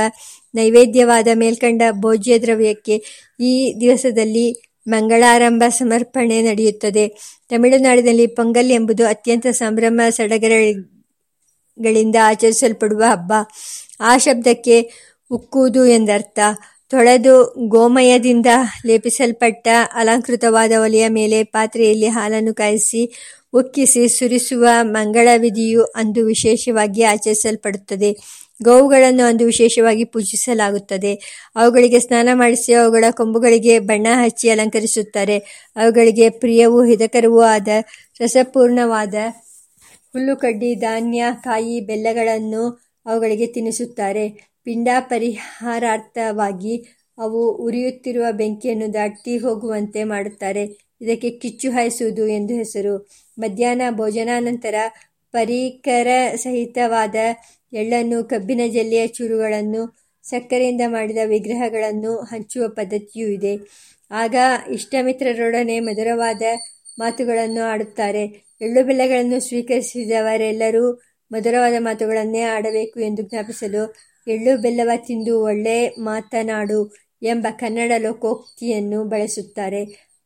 ನೈವೇದ್ಯವಾದ ಮೇಲ್ಕಂಡ ಭೋಜ್ಯ ದ್ರವ್ಯಕ್ಕೆ ಈ ದಿವಸದಲ್ಲಿ ಮಂಗಳಾರಂಭ ಸಮರ್ಪಣೆ ನಡೆಯುತ್ತದೆ. ತಮಿಳುನಾಡಿನಲ್ಲಿ ಪೊಂಗಲ್ ಎಂಬುದು ಅತ್ಯಂತ ಸಂಭ್ರಮ ಸಡಗರಗಳಿಂದ ಆಚರಿಸಲ್ಪಡುವ ಹಬ್ಬ. ಆ ಶಬ್ದಕ್ಕೆ ಉಕ್ಕುವುದು ಎಂದರ್ಥ. ತೊಳೆದು ಗೋಮಯದಿಂದ ಲೇಪಿಸಲ್ಪಟ್ಟ ಅಲಂಕೃತವಾದ ಒಲೆಯ ಮೇಲೆ ಪಾತ್ರೆಯಲ್ಲಿ ಹಾಲನ್ನು ಕಾಯಿಸಿ, ಉಕ್ಕಿಸಿ ಸುರಿಸುವ ಮಂಗಳ ವಿಧಿಯು ಅಂದು ವಿಶೇಷವಾಗಿ ಆಚರಿಸಲ್ಪಡುತ್ತದೆ. ಗೋವುಗಳನ್ನು ಅಂದು ವಿಶೇಷವಾಗಿ ಪೂಜಿಸಲಾಗುತ್ತದೆ. ಅವುಗಳಿಗೆ ಸ್ನಾನ ಮಾಡಿಸಿ ಅವುಗಳ ಕೊಂಬುಗಳಿಗೆ ಬಣ್ಣ ಹಚ್ಚಿ ಅಲಂಕರಿಸುತ್ತಾರೆ. ಅವುಗಳಿಗೆ ಪ್ರಿಯವೂ ಹಿತಕರವೂ ಆದ ರಸಪೂರ್ಣವಾದ ಹುಲ್ಲುಕಡ್ಡಿ, ಧಾನ್ಯ, ಕಾಯಿ, ಬೆಲ್ಲಗಳನ್ನು ಅವುಗಳಿಗೆ ತಿನ್ನಿಸುತ್ತಾರೆ ಪಿಂಡ ಪರಿಹಾರಾರ್ಥವಾಗಿ ಅವು ಉರಿಯುತ್ತಿರುವ ಬೆಂಕಿಯನ್ನು ದಾಟಿ ಹೋಗುವಂತೆ ಮಾಡುತ್ತಾರೆ. ಇದಕ್ಕೆ ಕಿಚ್ಚು ಹಾಯಿಸುವುದು ಎಂದು ಹೆಸರು. ಮಧ್ಯಾಹ್ನ ಭೋಜನಾನಂತರ ಪರಿಕರ ಸಹಿತವಾದ ಎಳ್ಳನ್ನು, ಕಬ್ಬಿನ ಜಲ್ಲೆಯ ಚೂರುಗಳನ್ನು, ಸಕ್ಕರೆಯಿಂದ ಮಾಡಿದ ವಿಗ್ರಹಗಳನ್ನು ಹಂಚುವ ಪದ್ಧತಿಯೂ ಇದೆ. ಆಗ ಇಷ್ಟಮಿತ್ರರೊಡನೆ ಮಧುರವಾದ ಮಾತುಗಳನ್ನು ಆಡುತ್ತಾರೆ. ಎಳ್ಳು ಬೆಲ್ಲಗಳನ್ನು ಸ್ವೀಕರಿಸಿದವರೆಲ್ಲರೂ ಮಧುರವಾದ ಮಾತುಗಳನ್ನೇ ಆಡಬೇಕು ಎಂದು ಜ್ಞಾಪಿಸಲು ಎಳ್ಳು ಬೆಲ್ಲವ ತಿಂದು ಒಳ್ಳೆ ಮಾತನಾಡು ಎಂಬ ಕನ್ನಡ ಲೋಕೋಕ್ತಿಯನ್ನು ಬಳಸುತ್ತಾರೆ.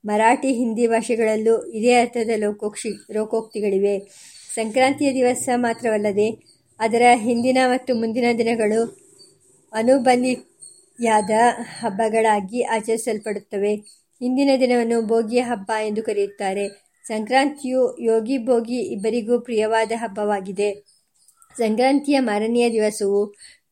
ಮರಾಠಿ, ಹಿಂದಿ ಭಾಷೆಗಳಲ್ಲೂ ಇದೇ ಅರ್ಥದ ಲೋಕೋಕ್ಷಿ, ಲೋಕೋಕ್ತಿಗಳಿವೆ. ಸಂಕ್ರಾಂತಿಯ ದಿವಸ ಮಾತ್ರವಲ್ಲದೆ ಅದರ ಹಿಂದಿನ ಮತ್ತು ಮುಂದಿನ ದಿನಗಳು ಅನುಬಂಧಿಯಾದ ಹಬ್ಬಗಳಾಗಿ ಆಚರಿಸಲ್ಪಡುತ್ತವೆ. ಹಿಂದಿನ ದಿನವನ್ನು ಭೋಗಿಯ ಹಬ್ಬ ಎಂದು ಕರೆಯುತ್ತಾರೆ. ಸಂಕ್ರಾಂತಿಯು ಯೋಗಿ ಭೋಗಿ ಇಬ್ಬರಿಗೂ ಪ್ರಿಯವಾದ ಹಬ್ಬವಾಗಿದೆ. ಸಂಕ್ರಾಂತಿಯ ಮಾರನೆಯ ದಿವಸವು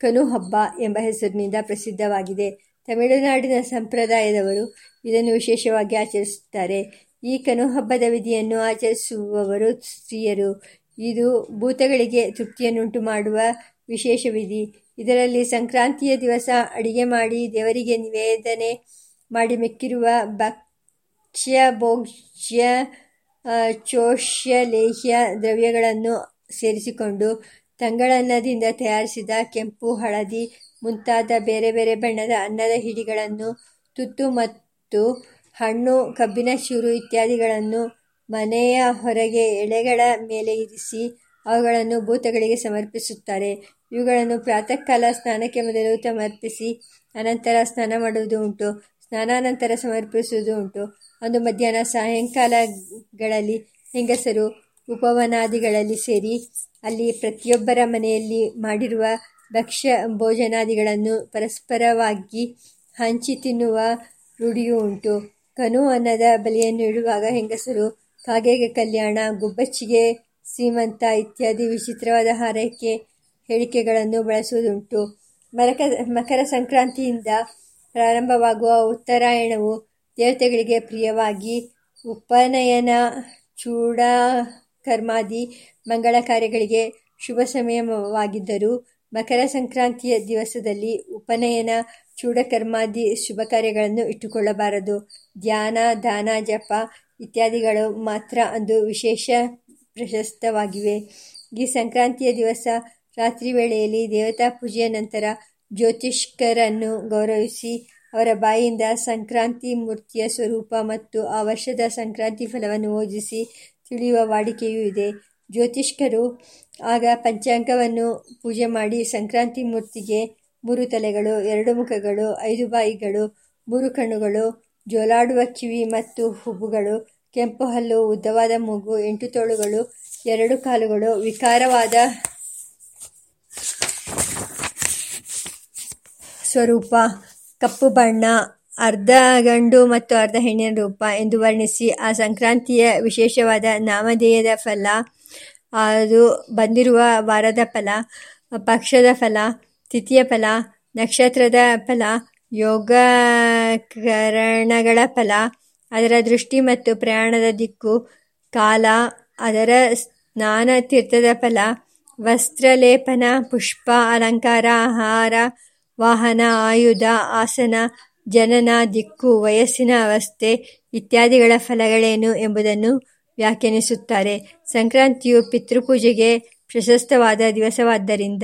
ಕನು ಹಬ್ಬ ಎಂಬ ಹೆಸರಿನಿಂದ ಪ್ರಸಿದ್ಧವಾಗಿದೆ. ತಮಿಳುನಾಡಿನ ಸಂಪ್ರದಾಯದವರು ಇದನ್ನು ವಿಶೇಷವಾಗಿ ಆಚರಿಸುತ್ತಾರೆ. ಈ ಕನು ಹಬ್ಬದ ವಿಧಿಯನ್ನು ಆಚರಿಸುವವರು ಸ್ತ್ರೀಯರು. ಇದು ಭೂತಗಳಿಗೆ ತೃಪ್ತಿಯನ್ನುಂಟು ಮಾಡುವ ವಿಶೇಷ ವಿಧಿ. ಇದರಲ್ಲಿ ಸಂಕ್ರಾಂತಿಯ ದಿವಸ ಅಡಿಗೆ ಮಾಡಿ ದೇವರಿಗೆ ನಿವೇದನೆ ಮಾಡಿ ಮೆಕ್ಕಿರುವ ಭಕ್ಷ್ಯ ಭೋಗ್ಯ ಚೋಷ್ಯ, ಲೇಹ್ಯ ದ್ರವ್ಯಗಳನ್ನು ಸೇರಿಸಿಕೊಂಡು ತಂಗಳನ್ನದಿಂದ ತಯಾರಿಸಿದ ಕೆಂಪು, ಹಳದಿ, ಮುಂತಾದ ಬೇರೆ ಬೇರೆ ಬಣ್ಣದ ಅನ್ನದ ಹಿಡಿಗಳನ್ನು, ತುತ್ತು ಮತ್ತು ಹಣ್ಣು, ಕಬ್ಬಿನ ಚೂರು ಇತ್ಯಾದಿಗಳನ್ನು ಮನೆಯ ಹೊರಗೆ ಎಳೆಗಳ ಮೇಲೆ ಇರಿಸಿ ಅವುಗಳನ್ನು ಭೂತಗಳಿಗೆ ಸಮರ್ಪಿಸುತ್ತಾರೆ. ಇವುಗಳನ್ನು ಪ್ರಾತಃ ಕಾಲ ಸ್ನಾನಕ್ಕೆ ಮೊದಲು ಸಮರ್ಪಿಸಿ ಅನಂತರ ಸ್ನಾನ ಮಾಡುವುದು ಉಂಟು. ಸ್ನಾನಾನಂತರ ಸಮರ್ಪಿಸುವುದು ಉಂಟು. ಅಂದು ಮಧ್ಯಾಹ್ನ ಸಾಯಂಕಾಲಗಳಲ್ಲಿ ಹೆಂಗಸರು ಉಪವನಾದಿಗಳಲ್ಲಿ ಸೇರಿ ಅಲ್ಲಿ ಪ್ರತಿಯೊಬ್ಬರ ಮನೆಯಲ್ಲಿ ಮಾಡಿರುವ ಭಕ್ಷ್ಯ ಭೋಜನಾದಿಗಳನ್ನು ಪರಸ್ಪರವಾಗಿ ಹಂಚಿ ತಿನ್ನುವ ರೂಢಿಯೂ ಉಂಟು. ಕನು ಅನ್ನದ ಬಲಿಯನ್ನು ಇಡುವಾಗ ಹೆಂಗಸರು ಕಾಗೆಗೆ ಕಲ್ಯಾಣ, ಗುಬ್ಬಚ್ಚಿಗೆ ಸೀಮಂತ ಇತ್ಯಾದಿ ವಿಚಿತ್ರವಾದ ಹಾರೈಕೆ ಹೇಳಿಕೆಗಳನ್ನು ಬಳಸುವುದುಂಟು. ಮರಕ, ಮಕರ ಸಂಕ್ರಾಂತಿಯಿಂದ ಪ್ರಾರಂಭವಾಗುವ ಉತ್ತರಾಯಣವು ದೇವತೆಗಳಿಗೆ ಪ್ರಿಯವಾಗಿ ಉಪನಯನ ಚೂಡಕರ್ಮಾದಿ ಮಂಗಳ ಕಾರ್ಯಗಳಿಗೆ ಶುಭ ಸಮಯವಾಗಿದ್ದರೂ ಮಕರ ಸಂಕ್ರಾಂತಿಯ ದಿವಸದಲ್ಲಿ ಉಪನಯನ ಚೂಡಕರ್ಮಾದಿ ಶುಭ ಕಾರ್ಯಗಳನ್ನು ಇಟ್ಟುಕೊಳ್ಳಬಾರದು. ಧ್ಯಾನ, ದಾನ, ಜಪ ಇತ್ಯಾದಿಗಳು ಮಾತ್ರ ಅಂದು ವಿಶೇಷ ಪ್ರಶಸ್ತವಾಗಿವೆ. ಈ ಸಂಕ್ರಾಂತಿಯ ದಿವಸ ರಾತ್ರಿ ವೇಳೆಯಲ್ಲಿ ದೇವತಾ ಪೂಜೆಯ ನಂತರ ಜ್ಯೋತಿಷ್ಕರನ್ನು ಗೌರವಿಸಿ ಅವರ ಬಾಯಿಯಿಂದ ಸಂಕ್ರಾಂತಿ ಮೂರ್ತಿಯ ಸ್ವರೂಪ ಮತ್ತು ಆ ವರ್ಷದ ಸಂಕ್ರಾಂತಿ ಫಲವನ್ನು ಓದಿಸಿ ತಿಳಿಯುವ ವಾಡಿಕೆಯೂ ಇದೆ. ಜ್ಯೋತಿಷ್ಕರು ಆಗ ಪಂಚಾಂಗವನ್ನು ಪೂಜೆ ಮಾಡಿ ಸಂಕ್ರಾಂತಿ ಮೂರ್ತಿಗೆ ಮೂರು ತಲೆಗಳು, ಎರಡು ಮುಖಗಳು, ಐದು ಬಾಯಿಗಳು, ಮೂರು ಕಣ್ಣುಗಳು, ಜೋಲಾಡುವ ಕಿವಿ ಮತ್ತು ಹುಬ್ಬುಗಳು, ಕೆಂಪು ಹಲ್ಲು, ಉದ್ದವಾದ ಮೂಗು, ಎಂಟು ತೋಳುಗಳು, ಎರಡು ಕಾಲುಗಳು, ವಿಕಾರವಾದ ಸ್ವರೂಪ, ಕಪ್ಪು ಬಣ್ಣ ಅರ್ಧ ಗಂಡು ಮತ್ತು ಅರ್ಧ ಹೆಣ್ಣಿನ ರೂಪ ಎಂದು ವರ್ಣಿಸಿ ಆ ಸಂಕ್ರಾಂತಿಯ ವಿಶೇಷವಾದ ನಾಮಧೇಯದ ಫಲ, ಅದು ಬಂದಿರುವ ವಾರದ ಫಲ, ಪಕ್ಷದ ಫಲ, ತಿಥಿಯ ಫಲ, ನಕ್ಷತ್ರದ ಫಲ, ಯೋಗಕರಣಗಳ ಫಲ, ಅದರ ದೃಷ್ಟಿ ಮತ್ತು ಪ್ರಯಾಣದ ದಿಕ್ಕು, ಕಾಲ, ಅದರ ಸ್ನಾನ ತೀರ್ಥದ ಫಲ, ವಸ್ತ್ರಲೇಪನ, ಪುಷ್ಪ, ಅಲಂಕಾರ, ಆಹಾರ, ವಾಹನ, ಆಯುಧ, ಆಸನ ಜನನ, ದಿಕ್ಕು, ವಯಸ್ಸಿನ ಅವಸ್ಥೆ ಇತ್ಯಾದಿಗಳ ಫಲಗಳೇನು ಎಂಬುದನ್ನು ವ್ಯಾಖ್ಯಾನಿಸುತ್ತಾರೆ. ಸಂಕ್ರಾಂತಿಯು ಪಿತೃಪೂಜೆಗೆ ಪ್ರಶಸ್ತವಾದ ದಿವಸವಾದ್ದರಿಂದ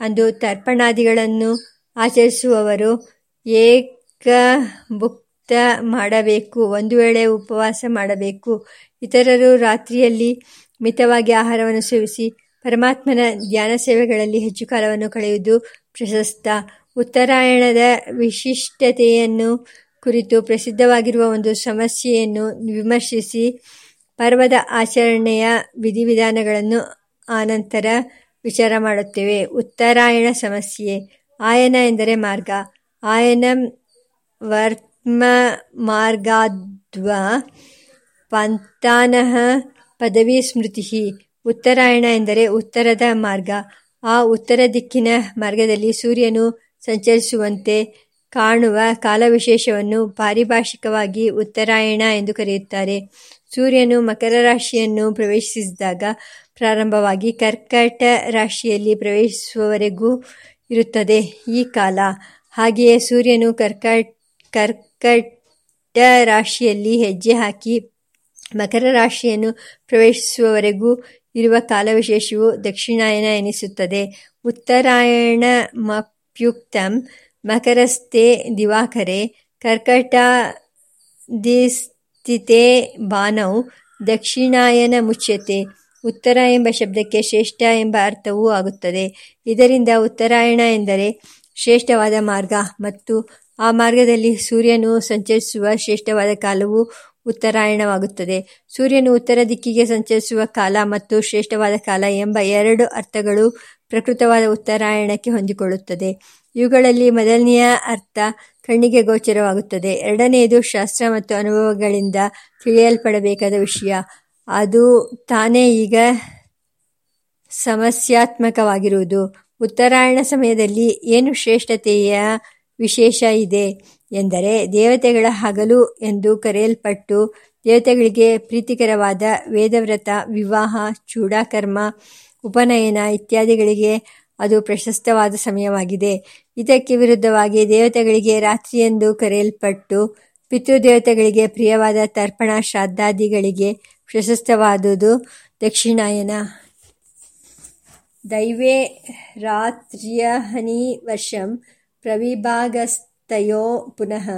ಅಂದು ತರ್ಪಣಾದಿಗಳನ್ನು ಆಚರಿಸುವವರು ಏಕಭುಕ್ತ ಮಾಡಬೇಕು, ಒಂದು ವೇಳೆ ಉಪವಾಸ ಮಾಡಬೇಕು. ಇತರರು ರಾತ್ರಿಯಲ್ಲಿ ಮಿತವಾಗಿ ಆಹಾರವನ್ನು ಸೇವಿಸಿ ಪರಮಾತ್ಮನ ಧ್ಯಾನ ಸೇವೆಗಳಲ್ಲಿ ಹೆಚ್ಚು ಕಾಲವನ್ನು ಕಳೆಯುವುದು ಪ್ರಶಸ್ತ. ಉತ್ತರಾಯಣದ ವಿಶಿಷ್ಟತೆಯನ್ನು ಕುರಿತು ಪ್ರಸಿದ್ಧವಾಗಿರುವ ಒಂದು ಸಮಸ್ಯೆಯನ್ನು ವಿಮರ್ಶಿಸಿ ಪರ್ವದ ಆಚರಣೆಯ ವಿಧಿವಿಧಾನಗಳನ್ನು ಆನಂತರ ವಿಚಾರ ಮಾಡುತ್ತೇವೆ. ಉತ್ತರಾಯಣ ಸಮಸ್ಯೆ. ಆಯನ ಎಂದರೆ ಮಾರ್ಗ. ಆಯನಂ ವರ್ತ್ಮ ಮಾರ್ಗಾದ್ವ ಪಂತಾನಃ ಪದವಿ ಸ್ಮೃತಿ ಉತ್ತರಾಯಣ ಎಂದರೆ ಉತ್ತರದ ಮಾರ್ಗ. ಆ ಉತ್ತರ ದಿಕ್ಕಿನ ಮಾರ್ಗದಲ್ಲಿ ಸೂರ್ಯನು ಸಂಚರಿಸುವಂತೆ ಕಾಣುವ ಕಾಲವಿಶೇಷವನ್ನು ಪಾರಿಭಾಷಿಕವಾಗಿ ಉತ್ತರಾಯಣ ಎಂದು ಕರೆಯುತ್ತಾರೆ. ಸೂರ್ಯನು ಮಕರ ರಾಶಿಯನ್ನು ಪ್ರವೇಶಿಸಿದಾಗ ಪ್ರಾರಂಭವಾಗಿ ಕರ್ಕಟ ರಾಶಿಯಲ್ಲಿ ಪ್ರವೇಶಿಸುವವರೆಗೂ ಇರುತ್ತದೆ ಈ ಕಾಲ. ಹಾಗೆಯೇ ಸೂರ್ಯನು ಕರ್ಕಟ್, ಕರ್ಕಟ ರಾಶಿಯಲ್ಲಿ ಹೆಜ್ಜೆ ಹಾಕಿ ಮಕರ ರಾಶಿಯನ್ನು ಪ್ರವೇಶಿಸುವವರೆಗೂ ಇರುವ ಕಾಲವಿಶೇಷವು ದಕ್ಷಿಣಾಯನ ಎನಿಸುತ್ತದೆ. ಉತ್ತರಾಯಣಮಪ್ಯುಕ್ತಂ ಮಕರಸ್ಥೆ ದಿವಾಕರೆ ಕರ್ಕಟಾದಿಸ್ಥಿತೆ ಬಾನೌ ದಕ್ಷಿಣಾಯನ ಮುಚ್ಯತೆ ಉತ್ತರ ಎಂಬ ಶಬ್ದಕ್ಕೆ ಶ್ರೇಷ್ಠ ಎಂಬ ಅರ್ಥವೂ ಆಗುತ್ತದೆ। ಇದರಿಂದ ಉತ್ತರಾಯಣ ಎಂದರೆ ಶ್ರೇಷ್ಠವಾದ ಮಾರ್ಗ ಮತ್ತು ಆ ಮಾರ್ಗದಲ್ಲಿ ಸೂರ್ಯನು ಸಂಚರಿಸುವ ಶ್ರೇಷ್ಠವಾದ ಕಾಲವು ಉತ್ತರಾಯಣವಾಗುತ್ತದೆ। ಸೂರ್ಯನು ಉತ್ತರ ದಿಕ್ಕಿಗೆ ಸಂಚರಿಸುವ ಕಾಲ ಮತ್ತು ಶ್ರೇಷ್ಠವಾದ ಕಾಲ ಎಂಬ ಎರಡು ಅರ್ಥಗಳು ಪ್ರಕೃತವಾದ ಉತ್ತರಾಯಣಕ್ಕೆ ಹೊಂದಿಕೊಳ್ಳುತ್ತದೆ. ಇವುಗಳಲ್ಲಿ ಮೊದಲನೆಯ ಅರ್ಥ ಕಣ್ಣಿಗೆ ಗೋಚರವಾಗುತ್ತದೆ. ಎರಡನೆಯದು ಶಾಸ್ತ್ರ ಮತ್ತು ಅನುಭವಗಳಿಂದ ತಿಳಿಯಲ್ಪಡಬೇಕಾದ ವಿಷಯ. ಅದು ತಾನೇ ಈಗ ಸಮಸ್ಯಾತ್ಮಕವಾಗಿರುವುದು. ಉತ್ತರಾಯಣ ಸಮಯದಲ್ಲಿ ಏನು ಶ್ರೇಷ್ಠತೆಯ ವಿಶೇಷ ಇದೆ ಎಂದರೆ ದೇವತೆಗಳ ಹಗಲು ಎಂದು ಕರೆಯಲ್ಪಟ್ಟು ದೇವತೆಗಳಿಗೆ ಪ್ರೀತಿಕರವಾದ ವೇದವ್ರತ, ವಿವಾಹ, ಚೂಡಾಕರ್ಮ ಉಪನಯನ ಇತ್ಯಾದಿಗಳಿಗೆ ಅದು ಪ್ರಶಸ್ತವಾದ ಸಮಯವಾಗಿದೆ. ಇದಕ್ಕೆ ವಿರುದ್ಧವಾಗಿ ದೇವತೆಗಳಿಗೆ ರಾತ್ರಿಯೆಂದು ಕರೆಯಲ್ಪಟ್ಟು ಪಿತೃದೇವತೆಗಳಿಗೆ ಪ್ರಿಯವಾದ ತರ್ಪಣ ಶ್ರಾದ್ದಾದಿಗಳಿಗೆ ಪ್ರಶಸ್ತವಾದುದು ದಕ್ಷಿಣಾಯನ. ದೈವೇ, ರಾತ್ರ್ಯಹನಿ ವರ್ಷಂ ಪ್ರವಿಭಾಗಸ್ತಯೋ ಪುನಃ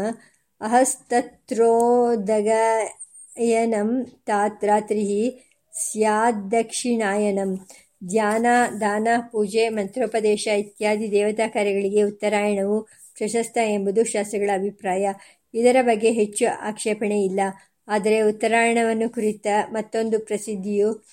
ಅಹಸ್ತತ್ರೋದಗಯನಂ ತಾತ್ ರಾತ್ರಿ ಸ್ಯಾದ್ದಕ್ಷಿಣಾಯನಂ. ಧ್ಯಾನ, ದಾನ, ಪೂಜೆ, ಮಂತ್ರೋಪದೇಶ ಇತ್ಯಾದಿ ದೇವತಾ ಕಾರ್ಯಗಳಿಗೆ ಉತ್ತರಾಯಣವು ಪ್ರಶಸ್ತ ಎಂಬುದು ಶಾಸ್ತ್ರಗಳ ಅಭಿಪ್ರಾಯ. ಇದರ ಬಗ್ಗೆ ಹೆಚ್ಚು ಆಕ್ಷೇಪಣೆ ಇಲ್ಲ. ಆದರೆ ಉತ್ತರಾಯಣವನ್ನು ಕುರಿತ ಮತ್ತೊಂದು ಪ್ರಸಿದ್ಧಿಯು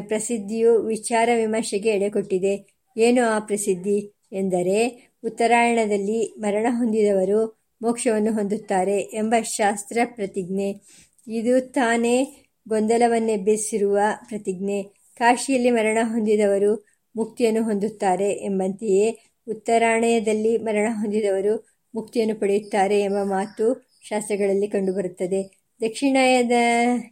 ಪ್ರಸಿದ್ಧಿಯು ವಿಚಾರ ವಿಮರ್ಶೆಗೆ ಎಡೆಕೊಟ್ಟಿದೆ. ಏನು ಆ ಪ್ರಸಿದ್ಧಿ? ಎಂದರೆ, ಉತ್ತರಾಯಣದಲ್ಲಿ ಮರಣ ಹೊಂದಿದವರು ಮೋಕ್ಷವನ್ನು ಹೊಂದುತ್ತಾರೆ ಎಂಬ ಶಾಸ್ತ್ರ ಪ್ರತಿಜ್ಞೆ. ಇದು ತಾನೇ ಗೊಂದಲವನ್ನೆಬ್ಬಿಸಿರುವ ಪ್ರತಿಜ್ಞೆ. ಕಾಶಿಯಲ್ಲಿ ಮರಣ ಹೊಂದಿದವರು ಮುಕ್ತಿಯನ್ನು ಹೊಂದುತ್ತಾರೆ ಎಂಬಂತೆಯೇ ಉತ್ತರಾಯಣದಲ್ಲಿ ಮರಣ ಹೊಂದಿದವರು ಮುಕ್ತಿಯನ್ನು ಪಡೆಯುತ್ತಾರೆ ಎಂಬ ಮಾತು ಶಾಸ್ತ್ರಗಳಲ್ಲಿ ಕಂಡುಬರುತ್ತದೆ. ದಕ್ಷಿಣಾಯದ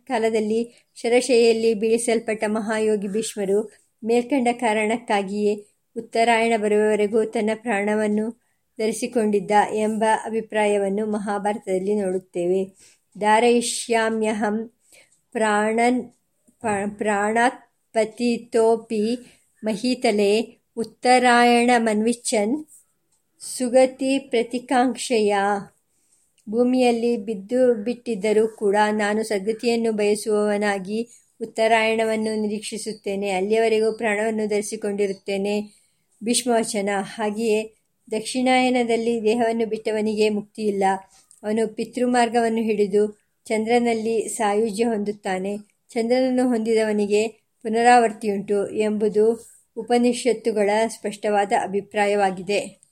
ಕಾಲದಲ್ಲಿ ಶರಶೈಯಲ್ಲಿ ಬೀಳಿಸಲ್ಪಟ್ಟ ಮಹಾಯೋಗಿ ಭೀಷ್ಮರು ಮೇಲ್ಕಂಡ ಕಾರಣಕ್ಕಾಗಿಯೇ ಉತ್ತರಾಯಣ ಬರುವವರೆಗೂ ತನ್ನ ಪ್ರಾಣವನ್ನು ಧರಿಸಿಕೊಂಡಿದ್ದ ಎಂಬ ಅಭಿಪ್ರಾಯವನ್ನು ಮಹಾಭಾರತದಲ್ಲಿ ನೋಡುತ್ತೇವೆ. ಧಾರಯಿಷ್ಯಾಮ್ಯಹಂ ಪ್ರಾಣನ್ ಪ್ರಾಣಾತ್ಪತಿತೋಪಿ ಉತ್ತರಾಯಣ ಉತ್ತರಾಯಣಮನ್ವಿಚ್ಛನ್ ಸುಗತಿ ಪ್ರತಿಕಾಂಕ್ಷೆಯ. ಭೂಮಿಯಲ್ಲಿ ಬಿದ್ದು ಬಿಟ್ಟಿದ್ದರೂ ಕೂಡ ನಾನು ಸದ್ಗತಿಯನ್ನು ಬಯಸುವವನಾಗಿ ಉತ್ತರಾಯಣವನ್ನು ನಿರೀಕ್ಷಿಸುತ್ತೇನೆ. ಅಲ್ಲಿಯವರೆಗೂ ಪ್ರಾಣವನ್ನು ಧರಿಸಿಕೊಂಡಿರುತ್ತೇನೆ. ಭೀಷ್ಮವಚನ. ಹಾಗೆಯೇ ದಕ್ಷಿಣಾಯನದಲ್ಲಿ ದೇಹವನ್ನು ಬಿಟ್ಟವನಿಗೆ ಮುಕ್ತಿಯಿಲ್ಲ. ಅವನು ಪಿತೃಮಾರ್ಗವನ್ನು ಹಿಡಿದು ಚಂದ್ರನಲ್ಲಿ ಸಾಯುಜ್ಯ ಹೊಂದುತ್ತಾನೆ. ಚಂದ್ರನನ್ನು ಹೊಂದಿದವನಿಗೆ ಪುನರಾವರ್ತಿಯುಂಟು ಎಂಬುದು ಉಪನಿಷತ್ತುಗಳ ಸ್ಪಷ್ಟವಾದ ಅಭಿಪ್ರಾಯವಾಗಿದೆ.